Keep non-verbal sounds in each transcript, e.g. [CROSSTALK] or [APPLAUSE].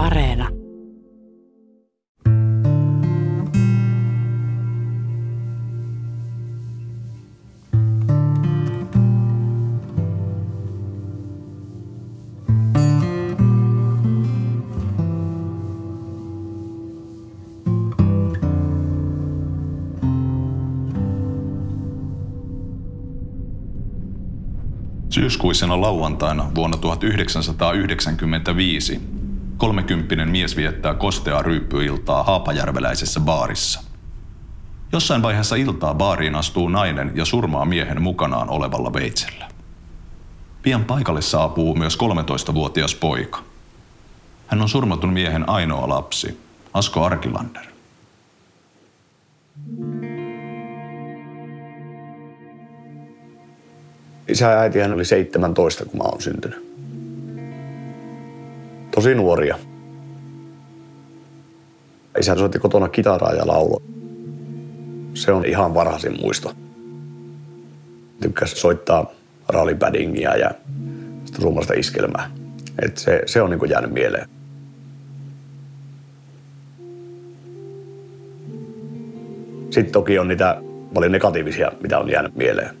Areena. Syyskuisena lauantaina vuonna 1995 kolmekymppinen mies viettää kosteaa ryyppyiltaa haapajärveläisessä baarissa. Jossain vaiheessa iltaa baariin astuu nainen ja surmaa miehen mukanaan olevalla veitsellä. Pian paikalle saapuu myös 13-vuotias poika. Hän on surmatun miehen ainoa lapsi, Asko Arkilander. Isä ja äiti hän oli 17, kun mä oon syntynyt. Tosi nuoria. Isä soitti kotona kitaraa ja laulo. Se on ihan varhaisin muisto. Tykkäsi soittaa rallypaddingia ja rummasta iskelmää. Et se, se on niin jäänyt mieleen. Sitten toki on niitä paljon negatiivisia, mitä on jäänyt mieleen.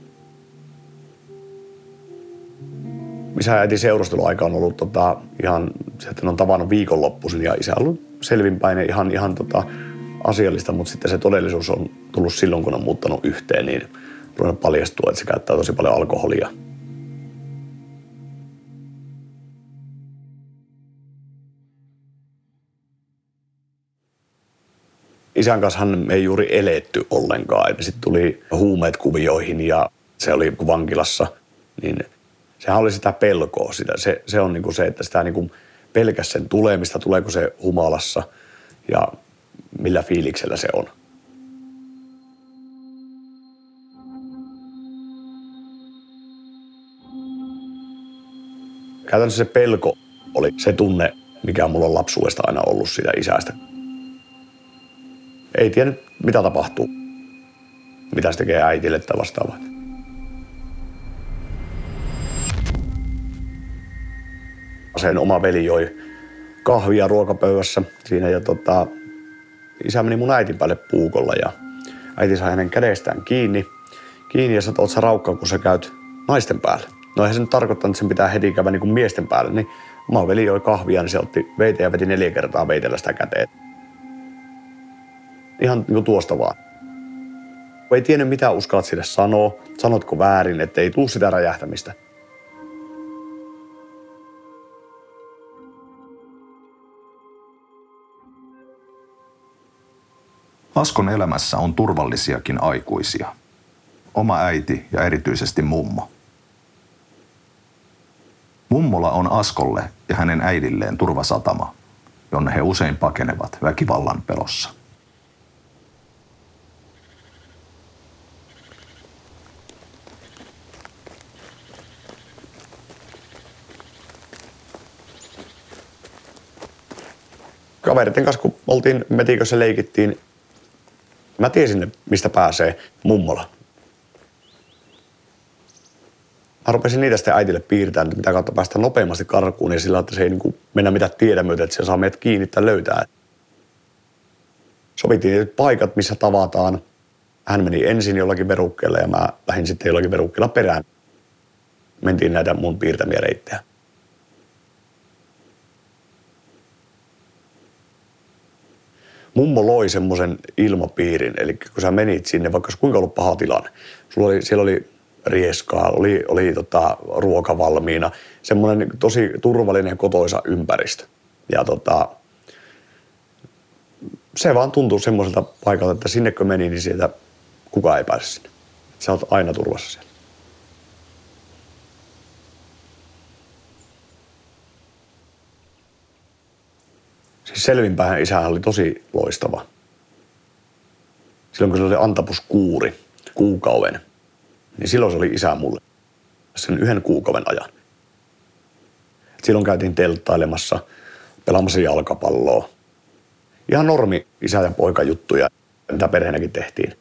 Isä ja äiti seurusteluaika on ollut tota, ihan, että on tavannut viikonloppuisin ja isä on ollut selvinpäin ihan, ihan tota, asiallista, mutta sitten se todellisuus on tullut silloin, kun on muuttanut yhteen, niin paljastua, että se käyttää tosi paljon alkoholia. Isän kanssa me ei juuri eletty ollenkaan. Sitten tuli huumeet kuvioihin ja se oli vankilassa, niin sehän oli sitä pelkoa. Sitä. Se, se on niin kuin se, että sitä niin pelkäs sen tulemista, tuleeko se humalassa ja millä fiiliksellä se on. Käytännössä se pelko oli se tunne, mikä mulla on lapsuudesta aina ollut siitä isästä. Ei tiennyt, mitä tapahtuu, mitä se tekee äitille tai vastaavaa. Sen oma veli joi kahvia ruokapöydässä siinä ja tota, isä meni mun äitin päälle puukolla ja äiti sai hänen kädestään kiinni, kiinni ja sanoi, että raukka, kun sä käyt naisten päälle. No eihän se nyt tarkoittanut, että sen pitää heti käydä niin kuin miesten päälle, niin oma veli joi kahvia, niin se otti veitä ja veti neljä kertaa veitellä sitä käteen. Ihan niin kuin tuosta vaan. Ei tiennyt mitä uskallat sille sanoa, sanotko väärin, ettei tuu sitä räjähtämistä. Askon elämässä on turvallisiakin aikuisia. Oma äiti ja erityisesti mummo. Mummola on Askolle ja hänen äidilleen turvasatama, jonne he usein pakenevat väkivallan pelossa. Kaveritten kanssa, kun oltiin metikössä leikittiin, Mä tiesin, mistä pääsee mummola. Mä rupesin niitä sitten äitille piirtämään, että mitä kautta päästä nopeammasti karkuun ja sillä, että se ei niin mennä mitään tiedä myötä, että se saa meidät kiinni tai löytää. Sovittiin paikat, missä tavataan. Hän meni ensin jollakin verukkeella ja mä lähdin sitten jollakin verukkeella perään. Mentiin näitä mun piirtämiä reittejä. Mummo loi semmoisen ilmapiirin, eli kun sä menit sinne, vaikka kuinka ollut paha tilanne, sulla oli, siellä oli rieskaa, oli, oli tota, ruoka valmiina, semmoinen tosi turvallinen kotoisa ympäristö. Ja tota, se vaan tuntuu semmoiselta paikalta, että sinne kun meni, niin sieltä kukaan ei pääse sinne. Sä oot aina turvassa siellä. Siis selvinpäin isähän oli tosi loistava. Silloin kun se oli antapuskuuri kuukauden, niin silloin se oli isä mulle sen yhden kuukauden ajan. Silloin käytiin telttailemassa, pelaamassa jalkapalloa. Ihan normi isä ja poika juttuja, mitä perheenäkin tehtiin.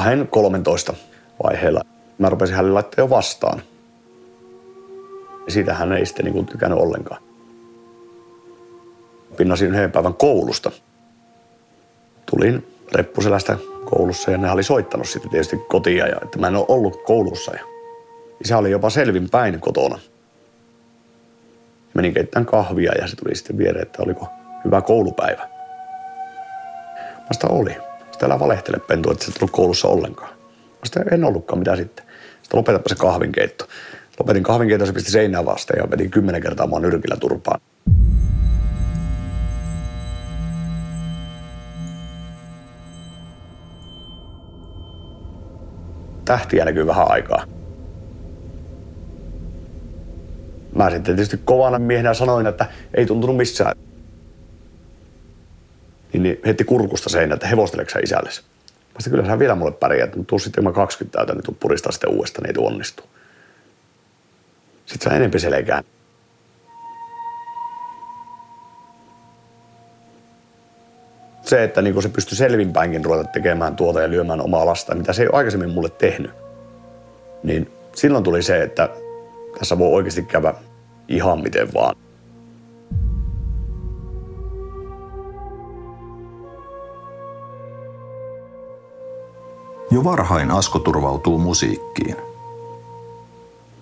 Kahden 13 vaiheella mä rupesin hänelle laittaa jo vastaan. Ja siitä hän ei sitten niin tykännyt ollenkaan. Pinnasin yhden päivän koulusta. Tulin reppuselästä koulussa ja ne oli soittanut sitten tietysti kotia ja että mä en ole ollut koulussa. Ja isä oli jopa selvin päin kotona. Menin keittämään kahvia ja se tuli sitten viereen, että oliko hyvä koulupäivä. Mä sitä oli. Sitä älä valehtele pentu, että sä et ollut koulussa ollenkaan. Mä sitä en ollutkaan, mitä sitten. Sitten lopetapa se kahvinkeitto. Lopetin kahvinkeiton, se pisti seinään vasten ja vedin kymmenen kertaa mua nyrkillä turpaan. Tähtiä näkyy vähän aikaa. Mä sitten tietysti kovana miehenä sanoin, että ei tuntunut missään. Niin, niin heti kurkusta seinä, että hevosteleksä isällesi. Mä sitten kyllä sä vielä mulle pärjäät, mutta tuu sitten mä 20 täytä, niin tuu puristaa sitten uudestaan, niin ei onnistu. Sitten sä enempi selkään. Se, että niin se pystyi selvinpäinkin ruveta tekemään tuota ja lyömään omaa lasta, mitä se ei ole aikaisemmin mulle tehnyt, niin silloin tuli se, että tässä voi oikeasti käydä ihan miten vaan. Jo varhain Asko turvautuu musiikkiin.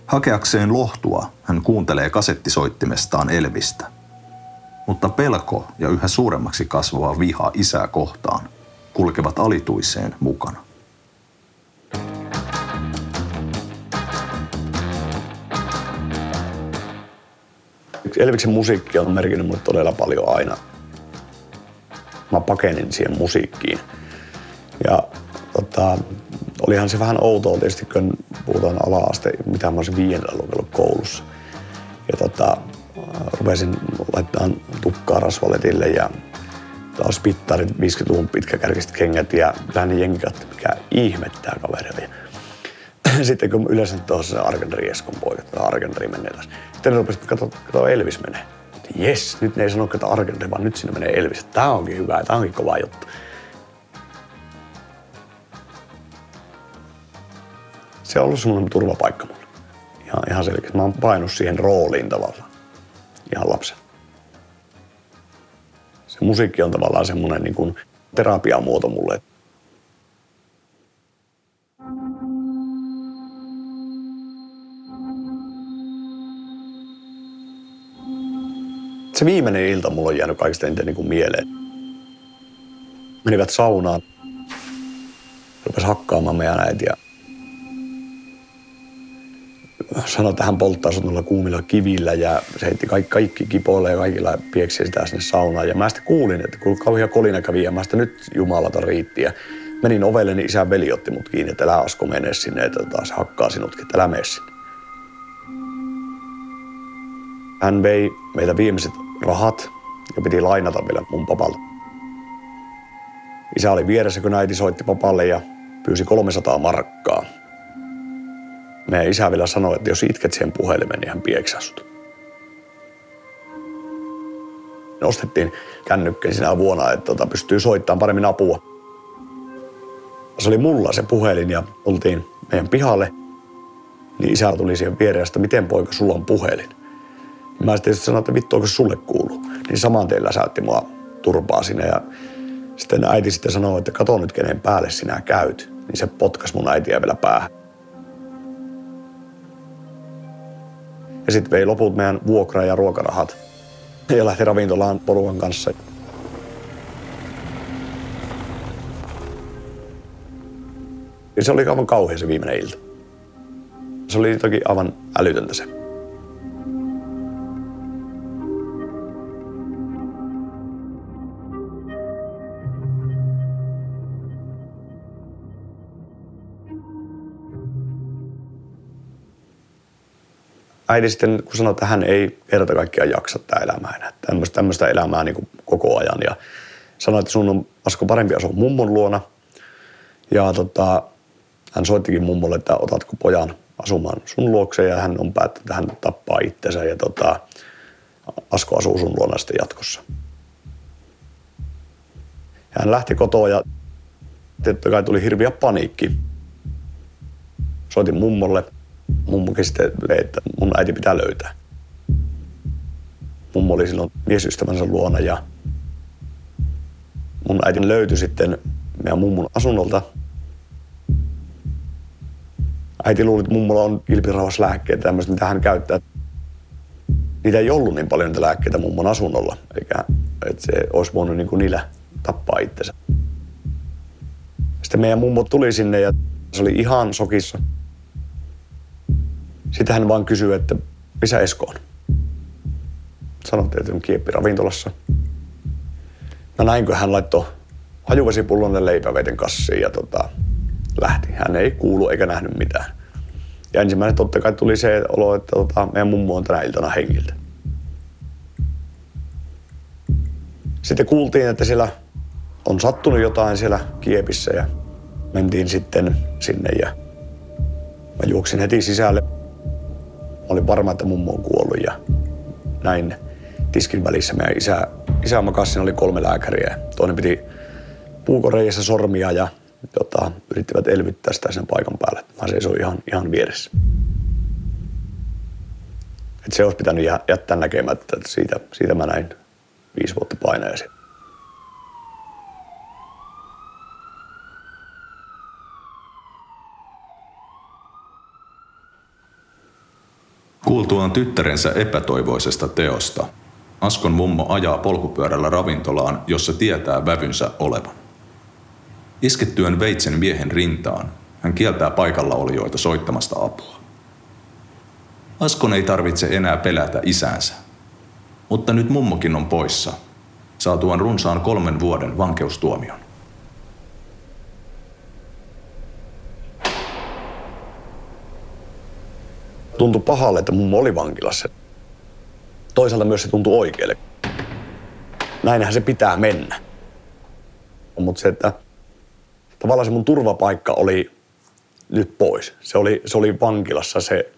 Hakeakseen lohtua hän kuuntelee kasettisoittimestaan Elvistä. Mutta pelko ja yhä suuremmaksi kasvava viha isää kohtaan kulkevat alituiseen mukana. Elviksen musiikki on merkinnyt mulle todella paljon aina. Mä pakenin siihen musiikkiin. Ja tota, olihan se vähän outoa tietysti, kun puhutaan ala-aste, mitä mä olisin viidennellä lukenut koulussa. Ja tota, rupesin laittamaan tukkaa rasvaletille ja taas pittarit, 50-luvun pitkäkärkiset kengät ja kyllähän ne jengi katsi, mikä ihmettää kaveria. [CLEARS THROAT] Sitten kun yleensä tuossa se Argendari Eskon poika, tai Argendari menee taas. Sitten ne rupesivat katsoa, katsoa Elvis menee. Jes, nyt ne ei sano, että Argendari, vaan nyt sinne menee Elvis. Tää onkin hyvä, tää onkin kova juttu. Se on ollut semmoinen turvapaikka mulle. Ihan, ihan selkeästi. Mä oon painut siihen rooliin tavallaan. Ihan lapsen. Se musiikki on tavallaan semmoinen niin kuin terapiamuoto mulle. Se viimeinen ilta mulla on jäänyt kaikista eniten niin kuin mieleen. Menivät saunaan. Rupes hakkaamaan meidän äitiä sanoi, että hän polttaa sut kuumilla kivillä ja se heitti kaikki, kaikki kipoille ja kaikilla pieksiä sitä sinne saunaan. Ja mä sitten kuulin, että kun kauhean kolina kävi ja mä sitten nyt jumalata riitti. Ja menin ovelle, niin isän veli otti mut kiinni, että älä Asko mene sinne, että taas hakkaa sinutkin, että älä mene sinne. Hän vei meitä viimeiset rahat ja piti lainata vielä mun papalta. Isä oli vieressä, kun äiti soitti papalle ja pyysi 300 markkaa meidän isä vielä sanoi, että jos itket siihen puhelimeen, niin hän pieksää sut. Nostettiin kännykkä sinä vuonna, että tota, pystyy soittamaan paremmin apua. Se oli mulla se puhelin ja oltiin meidän pihalle. Niin isä tuli siihen viereen, että miten poika, sulla on puhelin. Mä sitten sanoin, että vittu, onko sulle kuuluu. Niin saman teillä läsäytti mua turpaa sinne ja sitten äiti sitten sanoi, että kato nyt kenen päälle sinä käyt. Niin se potkas mun äitiä vielä päähän. Ja sitten vei loput meidän vuokra- ja ruokarahat. Ja lähti ravintolaan porukan kanssa. Ja se oli aivan kauhea se viimeinen ilta. Se oli toki aivan älytöntä se. Äiti sitten, kun sanoi, että hän ei kerta kaikkiaan jaksa tätä elämää enää, tämmöistä, tämmöistä elämää niin kuin koko ajan. Ja sanoi, että sun on Asko parempi asua mummon luona. Ja tota, hän soittikin mummolle, että otatko pojan asumaan sun luokse ja hän on päättänyt, että hän tappaa itsensä ja tota, Asko asuu sun luona sitten jatkossa. Ja hän lähti kotoa ja Totta kai tuli hirviä paniikki. Soitin mummolle. Mummokin sitten, että mun äiti pitää löytää. Mummo oli silloin miesystävänsä luona ja mun äiti löytyi sitten meidän mummun asunnolta. Äiti luuli, että mummolla on kilpirauhaslääkkeitä tämmöistä, mitä hän käyttää. Niitä ei ollut niin paljon niitä lääkkeitä mummon asunnolla, eikä että se olisi voinut niin kuin niillä tappaa itsensä. Sitten meidän mummo tuli sinne ja se oli ihan sokissa. Sitten hän vaan kysyi, että missä Esko on? Sanottiin, että kieppi ravintolassa. Mä näin, kun hän laittoi hajuvesipullon ja leipäveiten kassiin ja tota, lähti. Hän ei kuulu eikä nähnyt mitään. Ja ensimmäinen totta kai tuli se olo, että tota, meidän mummo on tänä iltana hengiltä. Sitten kuultiin, että siellä on sattunut jotain siellä kiepissä ja mentiin sitten sinne ja mä juoksin heti sisälle. Olin varma, että mummo on kuollut ja näin tiskin välissä meidän isä, isä makasi, oli kolme lääkäriä. Toinen piti puukoreijassa sormia ja tota, yrittivät elvyttää sitä sen paikan päälle. Mä seisoin ihan, ihan vieressä. Et se olisi pitänyt jättää näkemättä, että siitä, siitä mä näin viisi vuotta painajaisia. Kuultuaan tyttärensä epätoivoisesta teosta, Askon mummo ajaa polkupyörällä ravintolaan, jossa tietää vävynsä olevan. Iskettyön veitsen miehen rintaan, hän kieltää paikalla olijoita soittamasta apua. Askon ei tarvitse enää pelätä isäänsä. Mutta nyt mummokin on poissa, saatuaan runsaan kolmen vuoden vankeustuomion. Tuntui pahalle, että mummo oli vankilassa. Toisaalta myös se tuntui oikealle. Näinhän se pitää mennä. Mutta se, että tavallaan se mun turvapaikka oli nyt pois. Se oli, se oli vankilassa se,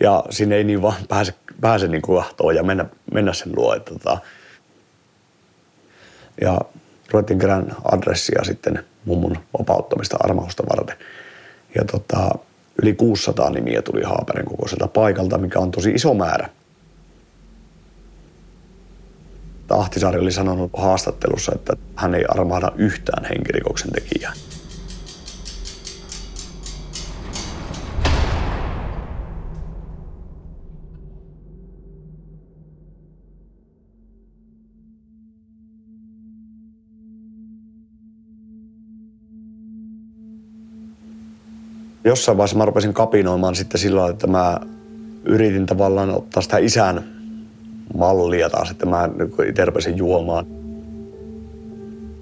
ja sinne ei niin vaan pääse, pääse niin kuin ja mennä, mennä sen luo. Että, tota, ja ruvettiin kerään adressia sitten mummun vapauttamista armausta varten. Ja tota, yli 600 nimiä tuli Haaperin kokoiselta paikalta, mikä on tosi iso määrä. Ahtisaari oli sanonut haastattelussa, että hän ei armahda yhtään henkirikoksen tekijää. Jossain vaiheessa mä rupesin kapinoimaan sitten sillä että mä yritin tavallaan ottaa sitä isän mallia taas, että mä itse rupesin juomaan.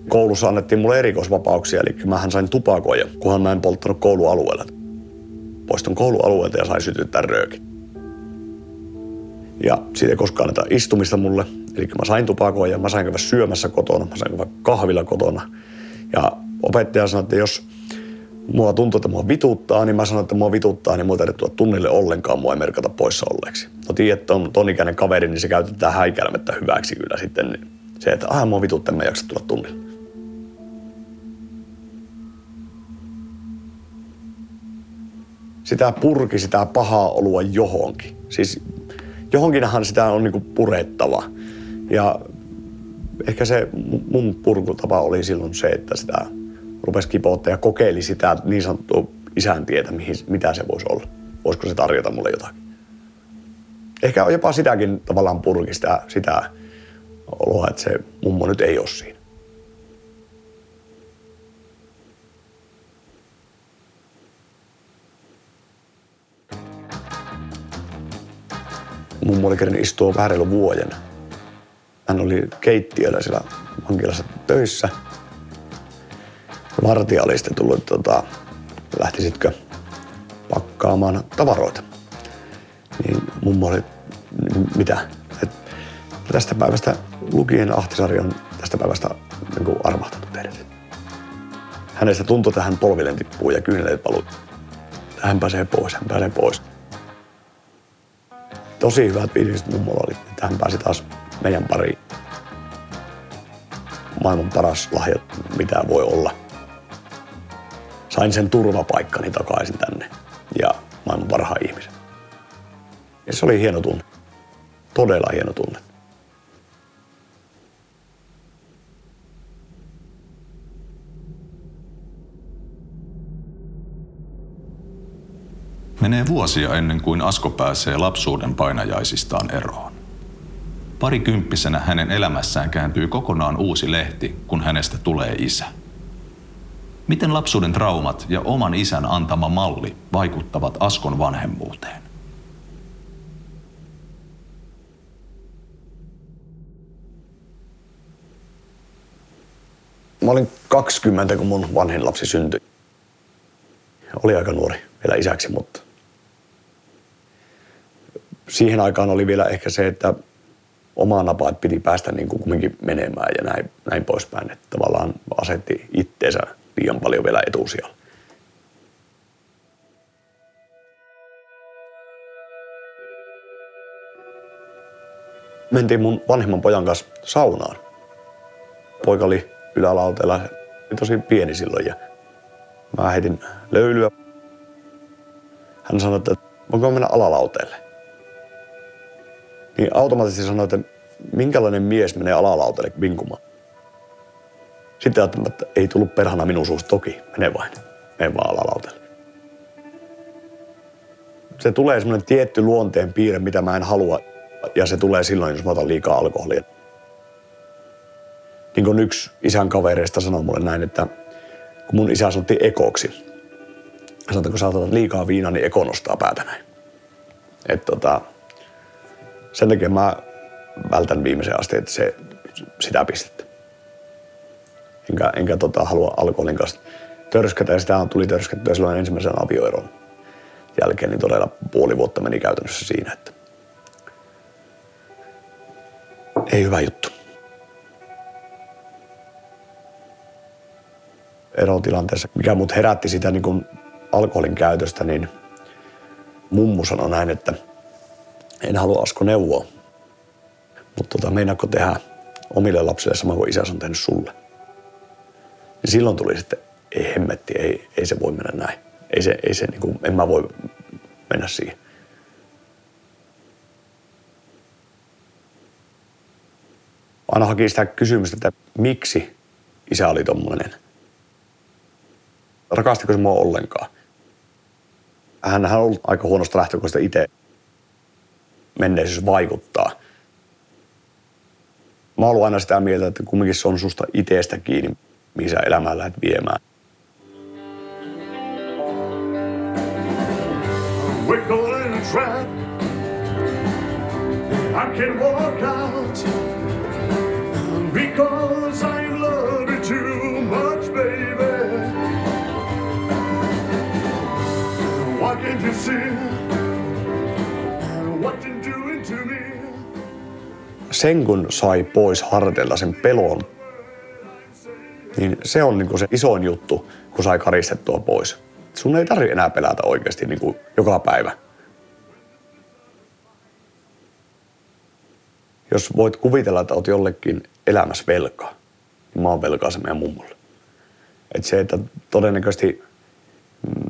Koulussa annettiin mulle erikoisvapauksia, eli mähän sain tupakoja, kunhan mä en polttanut koulualueella. Poistun koulualueelta ja sain sytyttää röökin. Ja siitä ei koskaan anneta istumista mulle. Eli mä sain tupakoja, mä sain käydä syömässä kotona, mä sain käydä kahvilla kotona. Ja opettaja sanoi, että jos mua tuntuu, että mua vituttaa, niin mä sanon, että mua vituttaa, niin mua ei tulla tunnille ollenkaan, mua ei merkata poissa olleeksi. No tiedät, että on ton ikäinen kaveri, niin se käytetään häikäilemättä hyväksi kyllä sitten. Niin se, että ah, mua vituttaa, mä jaksa tulla tunnille. Sitä purki sitä pahaa olua johonkin. Siis johonkinhan sitä on niinku purettava. Ja ehkä se mun purkutapa oli silloin se, että sitä rupesi kipouttaa ja kokeili sitä niin sanottua isän tietä, mihin, mitä se voisi olla. Voisiko se tarjota mulle jotakin. Ehkä jopa sitäkin tavallaan purki sitä, oloa, että se mummo nyt ei ole siinä. Mummo oli kerran istua vuoden. Hän oli keittiöllä siellä vankilassa töissä – vartija oli sitten tullut, tota, lähtisitkö pakkaamaan tavaroita. Niin mummo oli, mitä? Et tästä päivästä lukien Ahtisaari on tästä päivästä niin armahtanut teidät. Hänestä tuntui, että hän polvilleen tippuu ja kyyneleet valuu. Hän pääsee pois, hän pääsee pois. Tosi hyvät fiilikset mummolla oli, että hän pääsi taas meidän pariin. Maailman paras lahja, mitä voi olla – sain sen turvapaikkani takaisin tänne ja maailman parhaan ihmisen. Ja se oli hieno tunne. Todella hieno tunne. Menee vuosia ennen kuin Asko pääsee lapsuuden painajaisistaan eroon. Parikymppisenä hänen elämässään kääntyy kokonaan uusi lehti, kun hänestä tulee isä. Miten lapsuuden traumat ja oman isän antama malli vaikuttavat Askon vanhemmuuteen? Mä olin 20, kun mun vanhin lapsi syntyi. Oli aika nuori vielä isäksi, mutta siihen aikaan oli vielä ehkä se, että omaa napaa piti päästä niin kuin kumminkin menemään ja näin, näin poispäin. Että tavallaan asetti itteensä liian paljon vielä etusijalle. Mentiin mun vanhemman pojan kanssa saunaan. Poika oli ylälauteella, tosi pieni silloin ja mä heitin löylyä. Hän sanoi, että voinko mennä alalauteelle. Niin automaattisesti sanoi, että minkälainen mies menee alalautelle vinkumaan. Sitten ajattelin, että ei tullut perhana minun suusta. Toki, mene vain. Mene vaan alalautelle. Se tulee semmoinen tietty luonteen piirre, mitä mä en halua. Ja se tulee silloin, jos mä otan liikaa alkoholia. Niin kuin yksi isän kavereista sanoi mulle näin, että kun mun isä sanottiin ekoksi, sanoi, että kun sä otat liikaa viinaa, niin eko nostaa päätä näin. Et tota, sen takia mä vältän viimeisen asti, että se, sitä pistettä. Enkä, enkä tota, halua alkoholin kanssa törskätä ja sitä tuli törskättyä silloin ensimmäisen avioeron jälkeen, niin todella puoli vuotta meni käytännössä siinä, että ei hyvä juttu. Erotilanteessa, mikä mut herätti sitä niin kuin alkoholin käytöstä, niin mummu sanoi näin, että en halua Asko neuvoa, mutta tota, meinaako tehdä omille lapsille sama kuin isäsi on tehnyt sulle. Niin silloin tuli sitten, ei hemmetti, ei, ei se voi mennä näin. Ei se, ei se niin kuin, en mä voi mennä siihen. Aina haki sitä kysymystä, että miksi isä oli tommonen. Rakastiko se mua ollenkaan? Hän on ollut aika huonosta lähtökohdasta itse menneisyys vaikuttaa. Mä oon aina sitä mieltä, että kumminkin se on susta itsestä kiinni, mihin sä elämää lähdet viemään. We're in a trap. I can walk out because I love you too much, baby. Why can't you see? sen kun sai pois harteilta sen pelon, niin se on niin se isoin juttu, kun sai karistettua pois. Sun ei tarvitse enää pelätä oikeasti niin kuin joka päivä. Jos voit kuvitella, että oot jollekin elämässä velkaa, niin mä oon velkaa se meidän mummolle. Et se, että todennäköisesti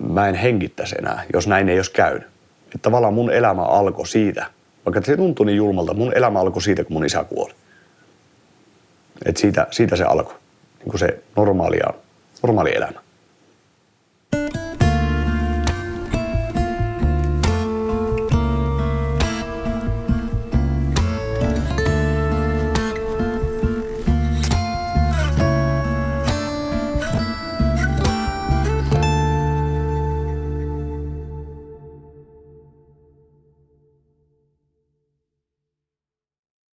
mä en hengittäisi enää, jos näin ei olisi käynyt. Että tavallaan mun elämä alkoi siitä, vaikka se tuntui niin julmalta, mun elämä alkoi siitä, kun mun isä kuoli. Et siitä, siitä se alkoi, kuin se normaalia, normaali elämä.